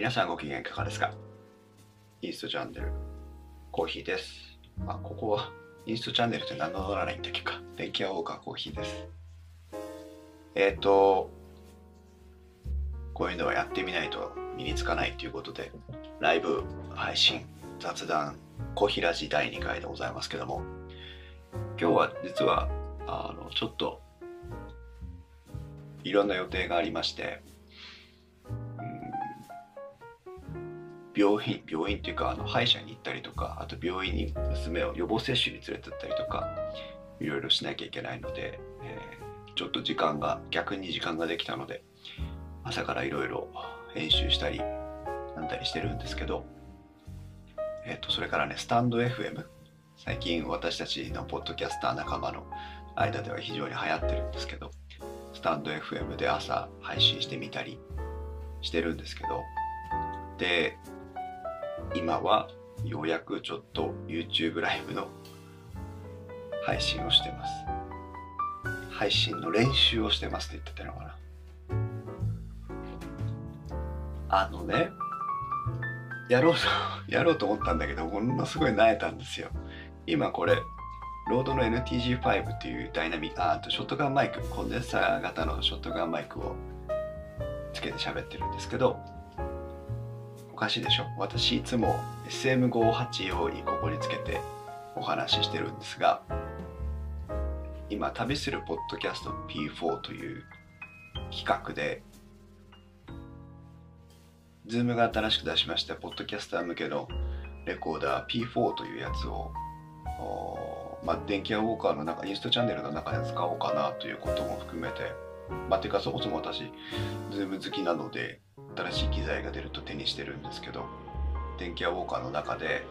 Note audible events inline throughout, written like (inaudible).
皆さんご機嫌いかがですか？インストチャンネルコーヒーです。あここはインストチャンネルって何の乗らないんだっけか。電気屋ウォーカーコーヒーです。えっ、ー、とこういうのはやってみないと身につかないということでライブ配信雑談コーヒーラジ第2回でございますけども今日は実はあのちょっといろんな予定がありまして病院病院っていうかあの歯医者に行ったりとかあと病院に娘を予防接種に連れてったりとかいろいろしなきゃいけないので、えー、ちょっと時間が逆に時間ができたので朝からいろいろ編集したりなんだりしてるんですけど、えー、とそれからねスタンド FM 最近私たちのポッドキャスター仲間の間では非常に流行ってるんですけどスタンド FM で朝配信してみたりしてるんですけどで今はようやくちょっと YouTube ライブの配信をしてます。配信の練習をしてますって言ってたのかな。あのね、やろうと、(laughs) やろうと思ったんだけど、ものすごい慣れたんですよ。今これ、ロードの NTG5 っていうダイナミック、あとショットガンマイク、コンデンサー型のショットガンマイクをつけて喋ってるんですけど、かしいでしょ。私いつも SM58 用にここにつけてお話ししてるんですが今旅するポッドキャスト P4 という企画で Zoom が新しく出しましたポッドキャスター向けのレコーダー P4 というやつをまあ、電気屋ウォーカーの中インストチャンネルの中で使おうかなということも含めてまあていうかそもそも私 Zoom 好きなので新しい機材が出ると手にしてるんですけど電気屋ウォーカーの中で、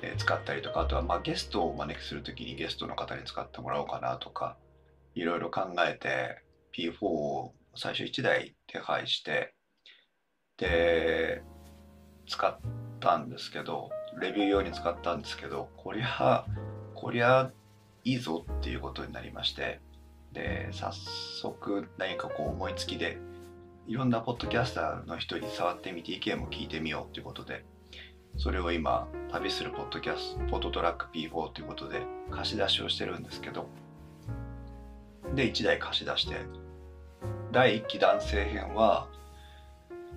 え使ったりとかあとはまあゲストをお招きする時にゲストの方に使ってもらおうかなとかいろいろ考えて P4 を最初1台手配してで使ったんですけどレビュー用に使ったんですけどこりゃこりゃいいぞっていうことになりましてで早速何かこう思いつきでいろんなポッドキャスターの人に触ってみて意見も聞いてみようということで、それを今、旅するポッドキャスト、ポッドトラック P4 ということで貸し出しをしてるんですけど、で、1台貸し出して、第1期男性編は、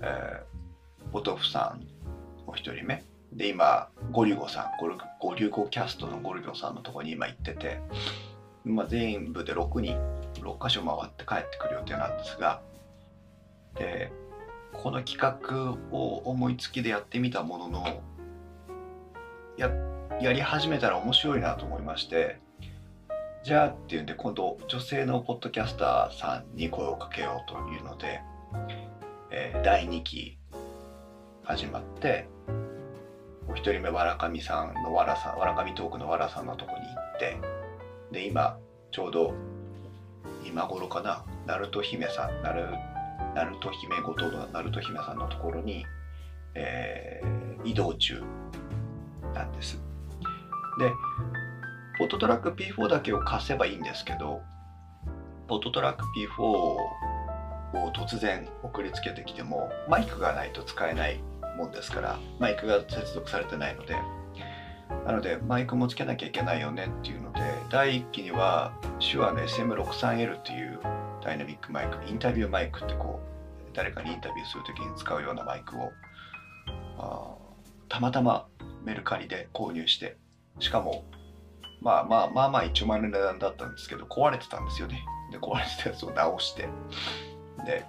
えー、ポトフさんお一人目。で、今、ゴリゴさん、ゴルゴリゴキャストのゴリゴさんのとこに今行ってて、まあ、全部で6人、6箇所回って帰ってくる予定なんですが、でこの企画を思いつきでやってみたもののややり始めたら面白いなと思いましてじゃあっていうんで今度女性のポッドキャスターさんに声をかけようというので、えー、第2期始まってお一人目わらかみさんのわらさんわらかみトークのわらさんのとこに行ってで今ちょうど今頃かなナルト姫さん鳴門姫ごとの鳴門姫さんのところに、えー、移動中なんです。で、ポットトラック P4 だけを貸せばいいんですけど、ポットトラック P4 を突然送りつけてきても、マイクがないと使えないもんですから、マイクが接続されてないので、なのでマイクもつけなきゃいけないよねっていうので、第1期には手話の SM63L っていうダイナミックマイク、インタビューマイクってこう、誰かにインタビューするときに使うようなマイクを、あたまたまメルカリで購入して、しかも、まあまあまあまあ1万円の値段だったんですけど、壊れてたんですよね。で、壊れてたやつを直して、で、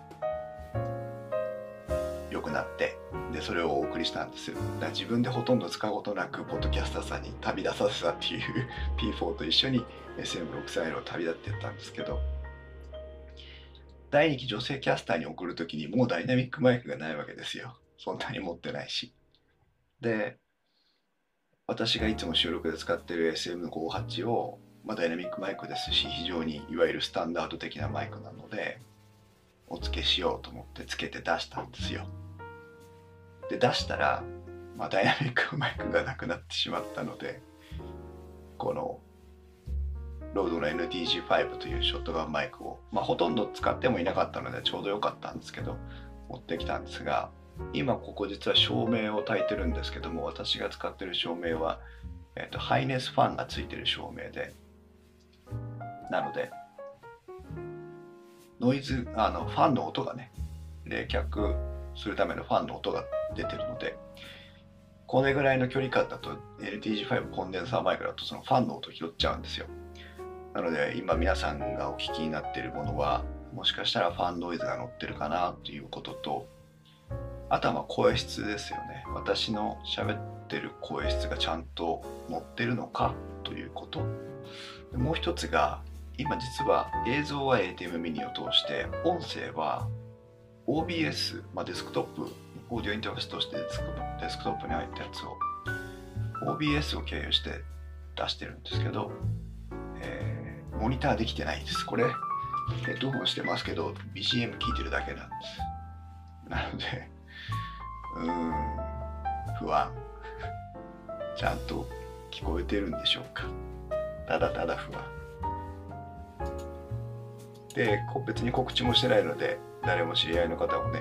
なって、で、それをお送りしたんです。だから自分でほとんど使うことなく、ポッドキャスターさんに旅立たせたっていう (laughs) P4 と一緒に SM630 を旅立ってったんですけど、第2期女性キャスターに送るときにもうダイナミックマイクがないわけですよ。そんなに持ってないし。で、私がいつも収録で使ってる SM58 を、まあ、ダイナミックマイクですし、非常にいわゆるスタンダード的なマイクなので、お付けしようと思ってつけて出したんですよ。で、出したら、まあ、ダイナミックマイクがなくなってしまったので、このロードの NTG5 というショットガンマイクを、まあ、ほとんど使ってもいなかったのでちょうど良かったんですけど持ってきたんですが今ここ実は照明を焚いてるんですけども私が使ってる照明は、えーと、ハイネスファンがついてる照明でなのでノイズあのファンの音がね冷却するためのファンの音が出てるのでこれぐらいの距離感だと LTG5 コンデンサーマイクだとそのファンの音拾っちゃうんですよ。なので今皆さんがお聞きになってるものはもしかしたらファンノイズが乗ってるかなということとあとはま声質ですよね。私の喋ってる声質がちゃんと乗ってるのかということ。もう一つが今実は映像は ATM ミニを通して音声は OBS、まあ、デスクトップオーディオインターフェースとしてデスクトップに入ったやつを OBS を経由して出してるんですけど、えー、モニターできてないです。これ、ヘッドホンしてますけど、BGM 聞いてるだけなんです。なので、(laughs) うーん、不安。ちゃんと聞こえてるんでしょうか。ただただ不安。で、別に告知もしてないので、誰も知り合いの方もね、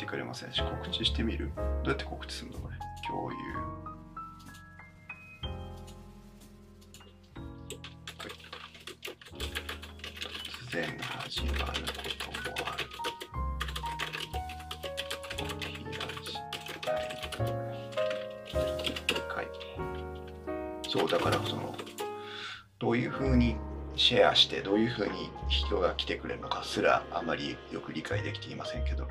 てくれませんし、告知してみる？どうやって告知するのこれ？共有。突然始まることもある。そう、だからその、どういうふうにシェアしてどういうふうに人が来てくれるのかすらあまりよく理解できていませんけど。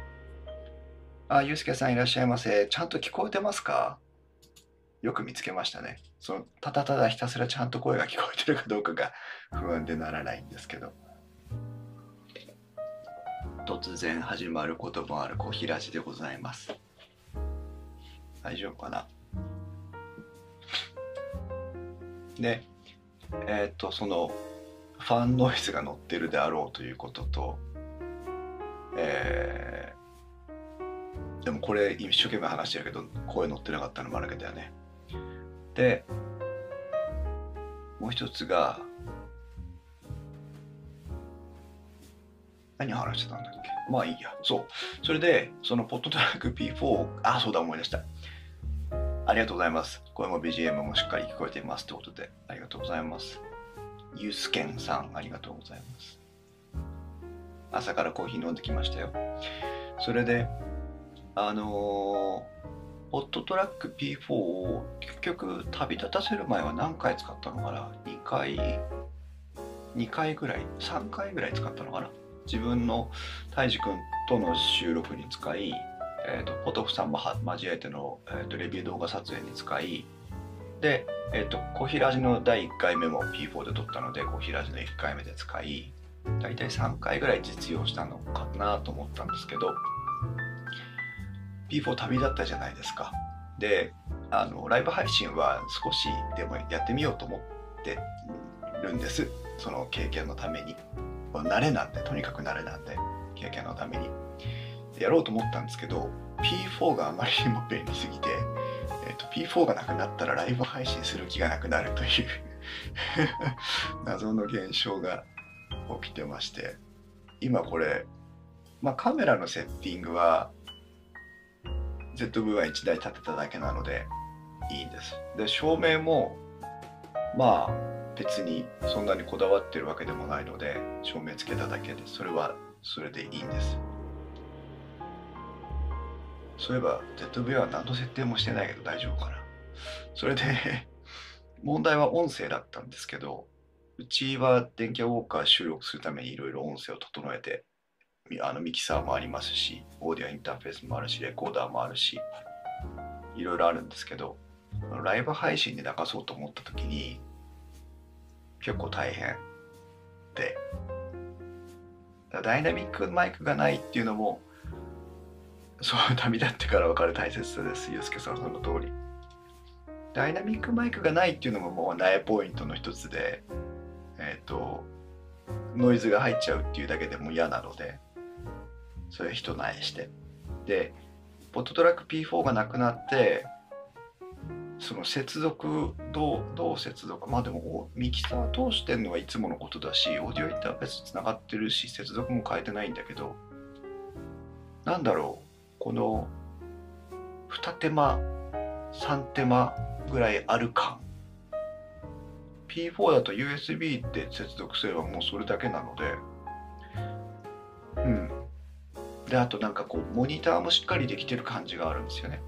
あ、ゆうすけさんいらっしゃいませ。ちゃんと聞こえてますか？よく見つけましたね。そのただただひたすらちゃんと声が聞こえてるかどうかが (laughs) 不安でならないんですけど。突然始まることもある小平寺でございます。大丈夫かな？で、えっ、と、そのファンノイズが乗ってるであろうということと、えでもこれ一生懸命話してるけど声乗ってなかったのもあるけどよね。でもう一つが何話してたんだっけ？まあいいや。そう。それで、そのポットトラック P4、あ、そうだ、思い出した。ありがとうございます。声も BGM もしっかり聞こえていますということで、ありがとうございます。ユースケンさん、ありがとうございます。朝からコーヒー飲んできましたよ。それで、あのー、ホットトラック P4 を結局旅立たせる前は何回使ったのかな ?2 回、2回ぐらい、3回ぐらい使ったのかな？自分の泰治君との収録に使い、えーと、ポトフさんも交えての、えーと、レビュー動画撮影に使い、で、えっ、ー、と、小平寺の第1回目も P4 で撮ったので、小平寺の1回目で使い、大体3回ぐらい実用したのかなと思ったんですけど、P4 旅立ったじゃないですか。で、あのライブ配信は少しでもやってみようと思ってるんです。その経験のために。慣れなんで、とにかく慣れなんで、経験のために。やろうと思ったんですけど、P4 があまりにも便利すぎて、えーと、P4 がなくなったらライブ配信する気がなくなるという (laughs) 謎の現象が起きてまして、今これ、まあ、カメラのセッティングは ZV は1台立てただけなのでいいんです。で、照明もまあ別にそんなにこだわってるわけでもないので照明つけただけでそれはそれでいいんです。そういえば ZV は何の設定もしてないけど大丈夫かな。それで (laughs) 問題は音声だったんですけどうちは電気ウォーカー収録するためにいろいろ音声を整えてあのミキサーもありますし、オーディオインターフェースもあるし、レコーダーもあるし、いろいろあるんですけど、ライブ配信で流そうと思った時に、結構大変で、ダイナミックマイクがないっていうのも、そう旅立ってから分かる大切さです、ユースケさんその通り。ダイナミックマイクがないっていうのももう苗ポイントの一つで、えっ、ー、と、ノイズが入っちゃうっていうだけでも嫌なので、そういう人苗して。でポットトラック P4 がなくなってその接続どうどう接続まあでもミキサー通してんのはいつものことだしオーディオインターフェースつながってるし接続も変えてないんだけどなんだろうこの2手間3手間ぐらいある感 P4 だと USB って接続すればもうそれだけなのでうん。であとなんかこうモニターもしっかりできてる感じがあるんですよね。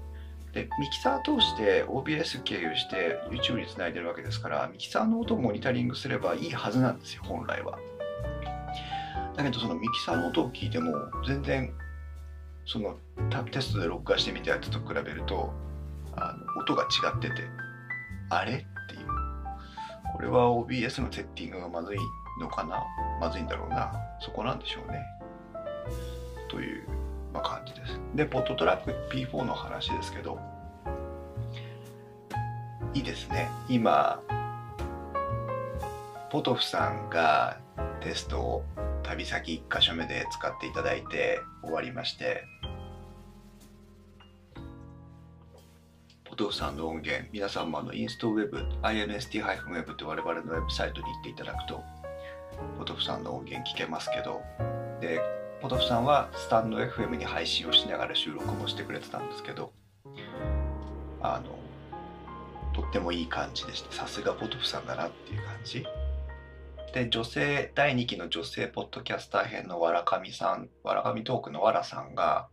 でミキサー通して OBS 経由して YouTube につないでるわけですからミキサーの音をモニタリングすればいいはずなんですよ本来は。だけどそのミキサーの音を聞いても全然そのテストで録画してみたやつと比べるとあの音が違っててあれ？っていう。これは OBS のセッティングがまずいのかな？まずいんだろうな。そこなんでしょうね。という、感じです。でポットトラック P4 の話ですけどいいですね。今ポトフさんがテストを旅先1箇所目で使っていただいて終わりましてポトフさんの音源皆さんもあのインストウェブ inst-web って我々のウェブサイトに行っていただくとポトフさんの音源聞けますけどでポトフさんはスタンド FM に配信をしながら収録もしてくれてたんですけどあのとってもいい感じでしてさすがポトフさんだなっていう感じ。で女性第2期の女性ポッドキャスター編のわらかみさんわらかみトークのわらさんが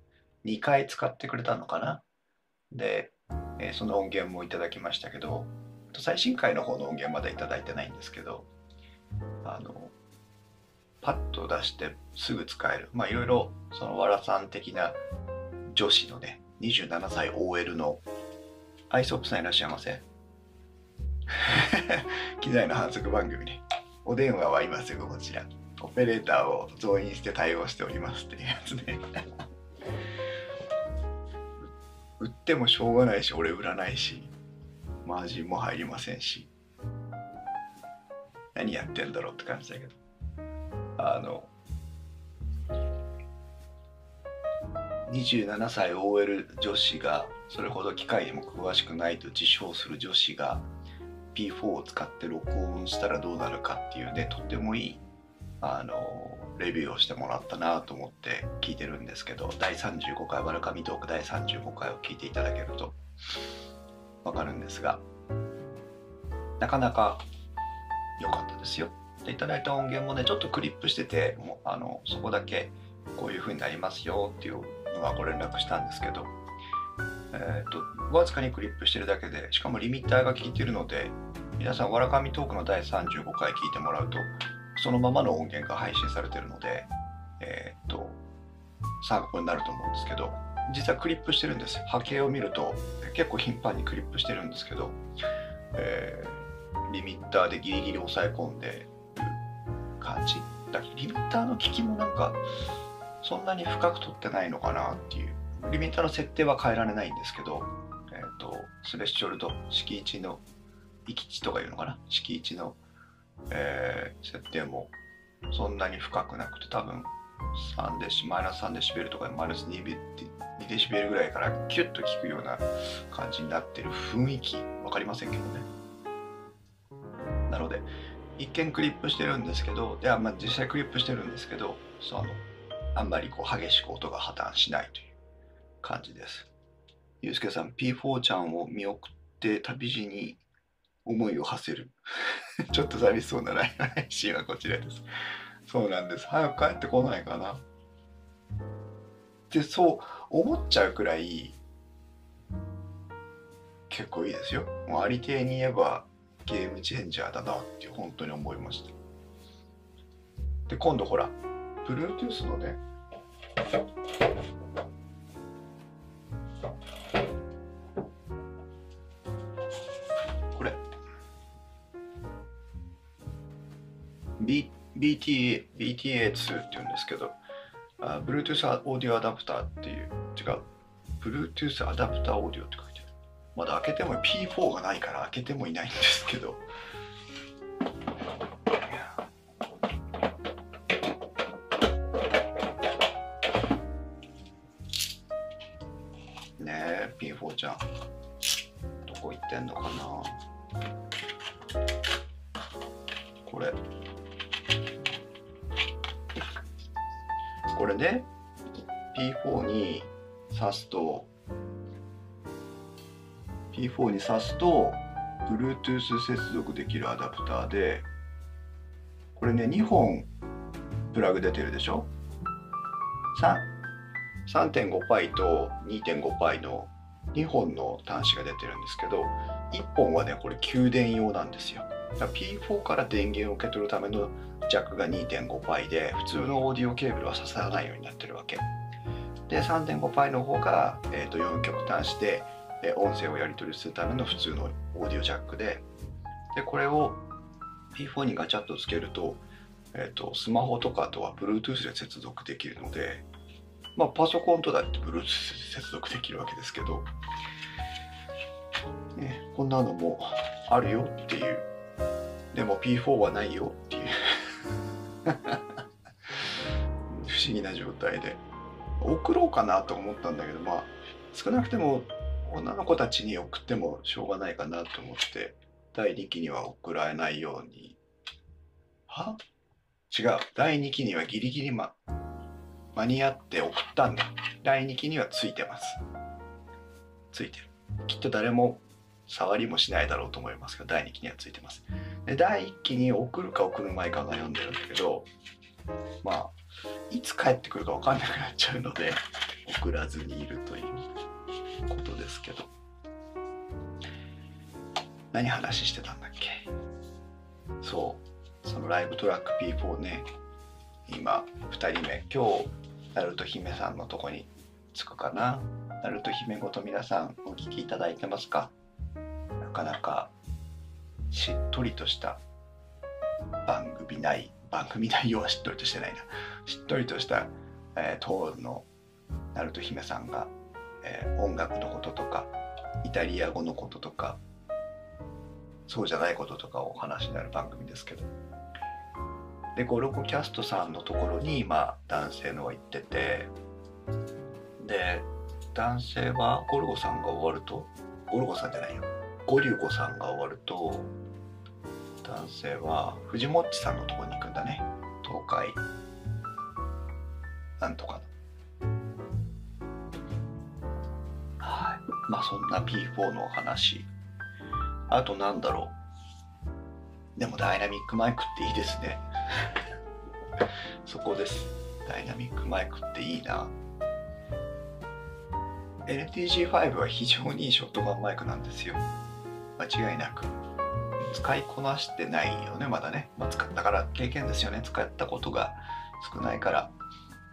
2回使ってくれたのかな。で、えー、その音源もいただきましたけど最新回の方の音源まだいただいてないんですけどあのパッと出してすぐ使えるまあいろいろそのわらさん的な女子のね27歳 OL のアイソップさんいらっしゃいませ？(laughs) 機材の反則番組ねお電話は今すぐこちら。オペレーターを増員して対応しておりますっていうやつね。(laughs) 売ってもしょうがないし、俺売らないし、マージンも入りませんし、何やってんだろうって感じだけど。あの、27歳 OL 女子がそれほど機械にも詳しくないと自称する女子が P4 を使って録音したらどうなるかっていうねとってもいいあのレビューをしてもらったなと思って聞いてるんですけど第35回わらかみトーク第35回を聞いていただけるとわかるんですがなかなか良かったですよ。でいただいた音源もねちょっとクリップしててもうあのそこだけこういう風になりますよっていうのはご連絡したんですけど。えーと、わずかにクリップしてるだけでしかもリミッターが効いてるので皆さんわらかみトークの第35回聞いてもらうとそのままの音源が配信されてるので、えっ、ー、と参考になると思うんですけど実はクリップしてるんです。波形を見ると結構頻繁にクリップしてるんですけど、えー、リミッターでギリギリ抑え込んで感じ。だリミッターの効きもなんかそんなに深く取ってないのかなっていう。リミッターの設定は変えられないんですけど、えーと、スレッショルド敷地の域地とかいうのかな？敷地の、えー、設定もそんなに深くなくて多分3デシマイナス3デシベルとかマイナス 2, 2デシベルぐらいからキュッと効くような感じになってる雰囲気。分かりませんけどね。なので一見クリップしてるんですけどではまあ実際クリップしてるんですけどそのあんまりこう激しく音が破綻しないという感じです。ゆうすけさん、P4 ちゃんを見送って旅路に思いを馳せる。(laughs) ちょっと寂しそうなライブ配信はこちらです。そうなんです。早く帰ってこないかな。で、そう思っちゃうくらい、結構いいですよ。もうありていに言えばゲームチェンジャーだなって本当に思いました。で、今度ほら、Bluetooth のね、B、BTA、BTA2 って言うんですけど、あ Bluetooth オーディオアダプターっていう、違う、Bluetooth アダプターオーディオって書いてある。まだ開けても P4 がないから開けてもいないんですけど。P4 に挿すと Bluetooth 接続できるアダプターでこれね2本プラグ出てるでしょ 3.5π と 2.5π の2本の端子が出てるんですけど1本はねこれ給電用なんですよ P4 から電源を受け取るための弱が 2.5π で普通のオーディオケーブルは刺さらないようになってるわけで 3.5π の方が、えー、と4極端子で、 え音声をやり取りするための普通のオーディオジャックででこれを P4 にガチャッとつけると,、えーと、スマホとかとは Bluetooth で接続できるので、まあ、パソコンとだって Bluetooth で接続できるわけですけど、ね、こんなのもあるよっていう。でも P4 はないよっていう。(laughs) 不思議な状態で。送ろうかなと思ったんだけどまあ少なくても女の子たちに送ってもしょうがないかなと思って第2期には送られないように。は？違う。第2期にはギリギリ、ま、間に合って送ったんだ。第2期にはついてます。ついてる。きっと誰も触りもしないだろうと思いますが第2期にはついてます。で第1期に送るか送るまいか悩んでるんだけどまあいつ帰ってくるか分かんなくなっちゃうので送らずにいるという。ことですけど。何話してたんだっけ？そう。そのライブトラック P4 ね。今2人目。今日ナルト姫さんのとこに着くかな？ナルト姫ごと皆さんお聞きいただいてますか？なかなかしっとりとした番組内番組内容はしっとりとしてないな。しっとりとした、えー、トーンのナルト姫さんが、えー、音楽のこととかイタリア語のこととかそうじゃないこととかをお話になる番組ですけど。でゴルゴキャストさんのところに今男性のは行っててで男性はゴルゴさんが終わるとゴルゴさんじゃないよ。ゴリュゴさんが終わると男性は藤もっちさんのとこに行くんだね。東海。なんとかはまあそんな P4 の話。あとなんだろう。でもダイナミックマイクっていいですね。(laughs) そこです。ダイナミックマイクっていいな。NTG5 は非常にいいショットガンマイクなんですよ。間違いなく。使いこなしてないよねまだね、まあ、使ったから経験ですよね。使ったことが少ないから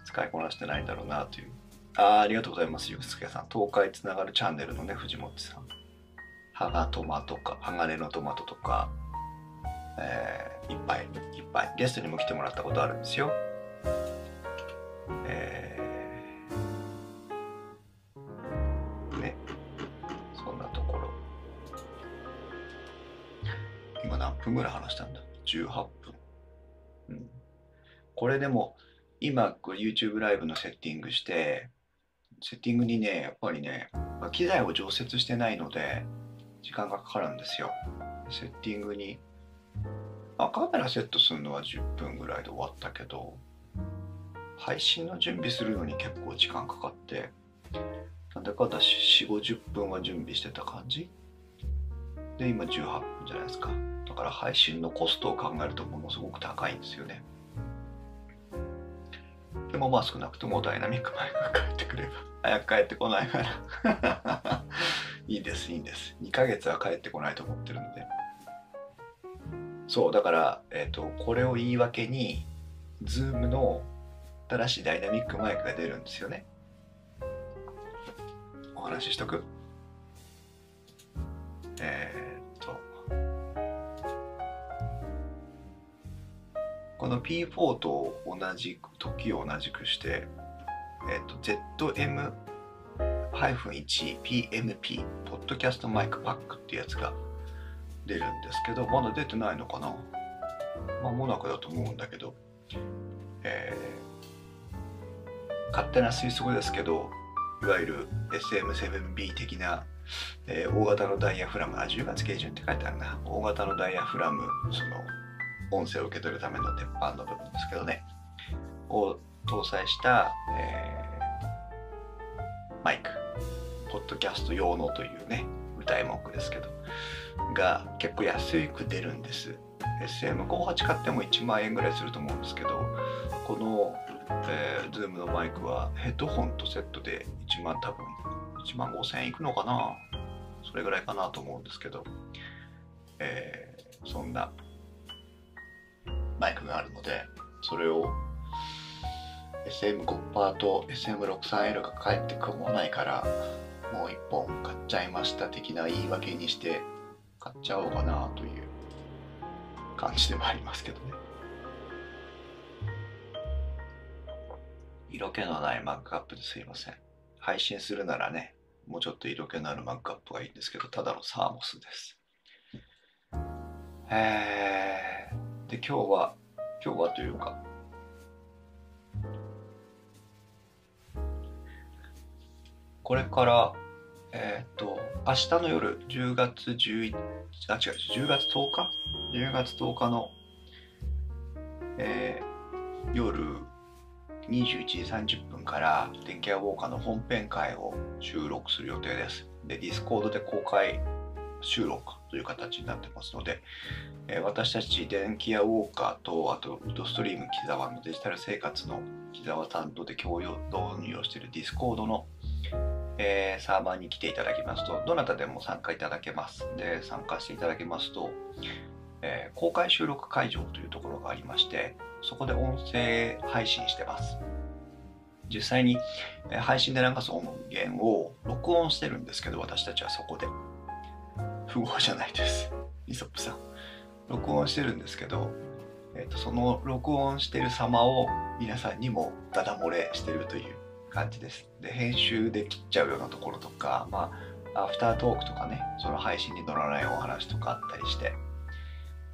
使いこなしてないんだろうなという。あありがとうございますゆうすけさん東海つながるチャンネルのね藤本さんハガトマとか鋼のトマトとか、えー、いっぱいいっぱいゲストにも来てもらったことあるんですよえー分ぐらい話したんだ？18分。うん。これでも、今、YouTube ライブのセッティングして、セッティングにね、やっぱりね、機材を常設してないので、時間がかかるんですよ。セッティングに、あ、カメラセットするのは10分ぐらいで終わったけど、配信の準備するのに結構時間かかって、なんだかんだ4、50分は準備してた感じで、今18分じゃないですか。だから配信のコストを考えるとものすごく高いんですよね。でもまあ少なくともダイナミックマイクが帰ってくれば、早く帰ってこないから (laughs) いいです、いいんです。2ヶ月は帰ってこないと思ってるので。そう、だから、えっ、ー、と、これを言い訳に、Zoom の新しいダイナミックマイクが出るんですよね。お話ししとくえーこの P4 と同じ時を同じくして、えっ、と、ZM-1PMP、ポッドキャストマイクパックっていうやつが出るんですけど、まだ出てないのかな？まあもなくだと思うんだけど、えー、勝手な推測ですけど、いわゆる SM7B 的な、えー、大型のダイヤフラム、あ、10月下旬って書いてあるな。大型のダイヤフラム、その、音声を受け取るための鉄板の部分ですけどね。を搭載した、えーマイク。ポッドキャスト用のというね歌い文句ですけど。が結構安く出るんです。SM58 買っても1万円ぐらいすると思うんですけど。この、えー、Zoom のマイクはヘッドホンとセットで1万多分1万5000円いくのかな。それぐらいかなと思うんですけど、えー、そんなマイクがあるのでそれを SM5% と SM63L が帰ってこないからもう1本買っちゃいました的な言い訳にして買っちゃおうかなという感じでもありますけどね。色気のないマックアップですいません。配信するならねもうちょっと色気のあるマックアップがいいんですけどただのサーモスです。えー、で今日は今日はというかこれからえっ、と明日の夜10月11あ違う10月10日？10月10日の、えー、夜21時30分から電気屋ウォーカーの本編回を収録する予定です。で、 Discord で公開収録という形になってますので、え、私たち電気屋ウォーカーと、あとウッドストリーム木沢のデジタル生活の木沢さんとで共同運用をしている Discord の、えー、サーバーに来ていただきますと、どなたでも参加いただけます。で、参加していただけますと、えー、公開収録会場というところがありまして、そこで音声配信してます。実際に配信で流す音源を録音してるんですけど、私たちはそこで。不合じゃないです。イソップさん。録音してるんですけど、えーと、その録音してる様を皆さんにもダダ漏れしてるという感じです。で、編集で切っちゃうようなところとか、まあ、アフタートークとかね、その配信に乗らないお話とかあったりして、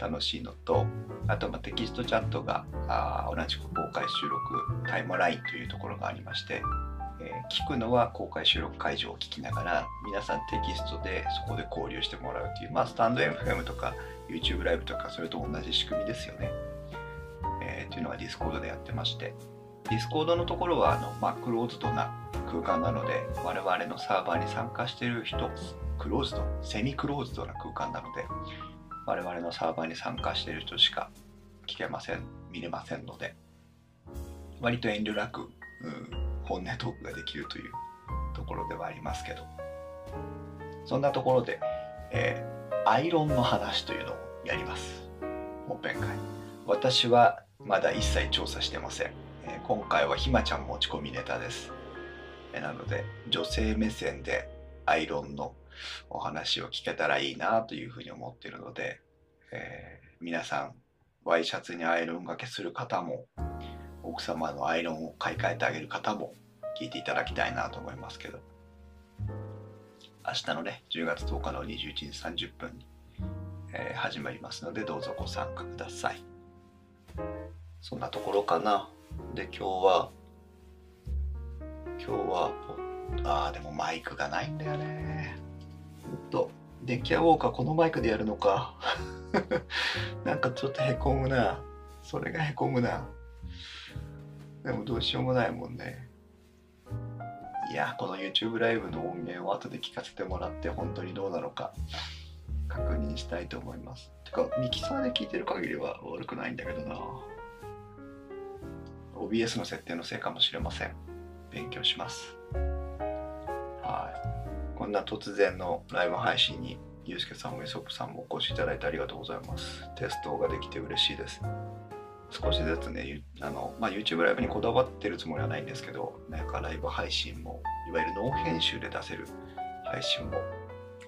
楽しいのとあとまテキストチャットがあ同じく公開収録タイムラインというところがありまして、えー、聞くのは公開収録会場を聞きながら皆さんテキストでそこで交流してもらうという、まあ、スタンド FM とか YouTube ライブとかそれと同じ仕組みですよね、えー、というのが Discord でやってまして。 Discord のところはあの、まあ、クローズドな空間なので我々のサーバーに参加してる人クローズドセミクローズドな空間なので我々のサーバーに参加してる人しか聞けません見れませんので割と遠慮なく、うん、本音トークができるというところではありますけど。そんなところで、えー、アイロンの話というのをやります。本編会。私はまだ一切調査してません、えー、今回はひまちゃん持ち込みネタです、えー、なので女性目線でアイロンのお話を聞けたらいいなというふうに思っているので、え、皆さんワイシャツにアイロンがけする方も奥様のアイロンを買い替えてあげる方も聞いていただきたいなと思いますけど明日のね10月10日の21時30分に、えー、始まりますのでどうぞご参加くださいそんなところかなで今日は今日はああでもマイクがないんだよねと、デッキアウォーカーこのマイクでやるのか。(laughs) なんかちょっとへこむな。それがへこむな。でもどうしようもないもんね。いや、この YouTube ライブの音源を後で聞かせてもらって本当にどうなのか確認したいと思います。てか、ミキサーで聞いてる限りは悪くないんだけどな。OBS の設定のせいかもしれません。勉強します。はい。こんな突然のライブ配信に、ゆうすけさんもイソップさんもお越しいただいてありがとうございます。テストができて嬉しいです。少しずつね、あのまあ、YouTube ライブにこだわってるつもりはないんですけど、なんかライブ配信も、いわゆるノー編集で出せる配信も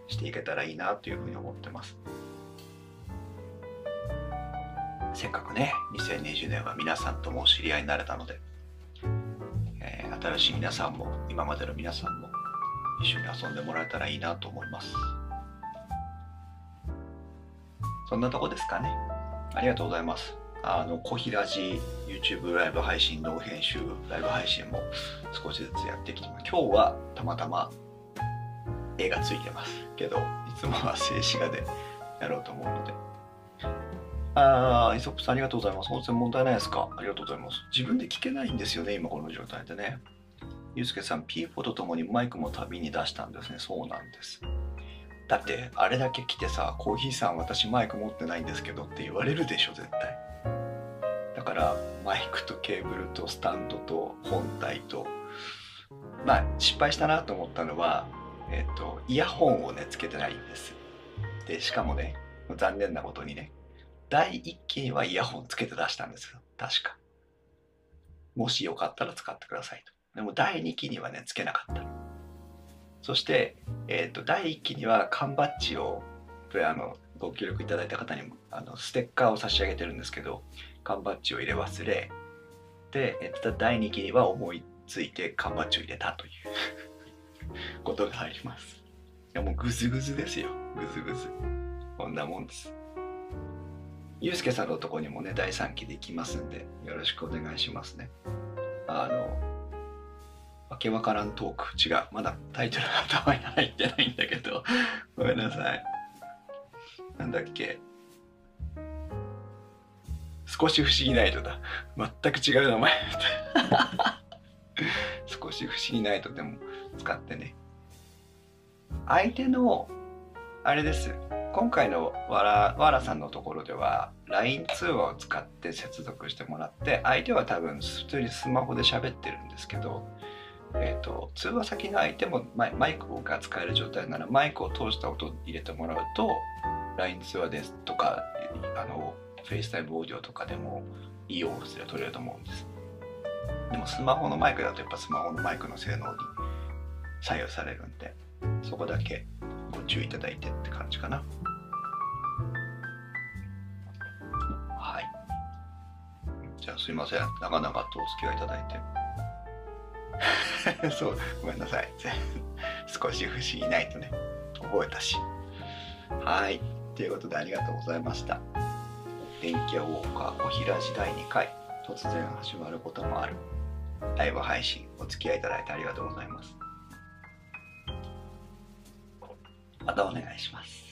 していけたらいいなというふうに思ってます。せっかくね、2020年は皆さんともお知り合いになれたので、えー、新しい皆さんも、今までの皆さんも、一緒に遊んでもらえたらいいなと思います。そんなとこですかね。ありがとうございます。あの小平寺 YouTube ライブ配信同編集ライブ配信も少しずつやってきてます今日はたまたま絵がついてますけどいつもは静止画でやろうと思うのでああ、イソップさんありがとうございます。本当に問題ないですか？ありがとうございます。自分で聞けないんですよね、今この状態でね。ゆうすけさん P4 とともにマイクも旅に出したんですねそうなんですだってあれだけ来てさコーヒーさん私マイク持ってないんですけどって言われるでしょ絶対からマイクとケーブルとスタンドと本体と。まあ失敗したなと思ったのはえっ、とイヤホンをねつけてないんです。でしかもね残念なことにね第1期にはイヤホンつけて出したんですよ。確か。もしよかったら使ってくださいと。でも第2期にはねつけなかった。そして、えー、と第1期には缶バッジをあのご協力いただいた方にもあのステッカーを差し上げてるんですけど缶バッジを入れ忘れで、えーと第2期には思いついて缶バッジを入れたという (laughs) ことがあります。いやもうグズグズですよ。グズグズ。こんなもんです。ゆうすけさんのとこにもね第3期で行きますんでよろしくお願いしますね。あのわけわからんトーク。違う。まだタイトルが頭に入ってないんだけど。ごめんなさい。なんだっけ。少し不思議ナイトだ。全く違う名前。(laughs) 少し不思議ナイトでも使ってね。相手のあれです。今回のわらわらさんのところでは LINE 通話を使って接続してもらって相手は多分普通にスマホで喋ってるんですけど、えー、と通話先の相手もマイマイクが使える状態ならマイクを通した音を入れてもらうと LINE 通話ですとかあの FaceTime オーディオとかでもいい音質で取れると思うんです。でもスマホのマイクだとやっぱスマホのマイクの性能に左右されるんでそこだけご注意いただいてって感じかな。はい。じゃあすいません。長々とお付き合いいただいて。(laughs) そうごめんなさい。(laughs) 少し不思議ないとね覚えたし。はい。ということでありがとうございました。天気やウォーカーおひらじ第2回突然始まることもある。ライブ配信お付き合いいただいてありがとうございます。またお願いします。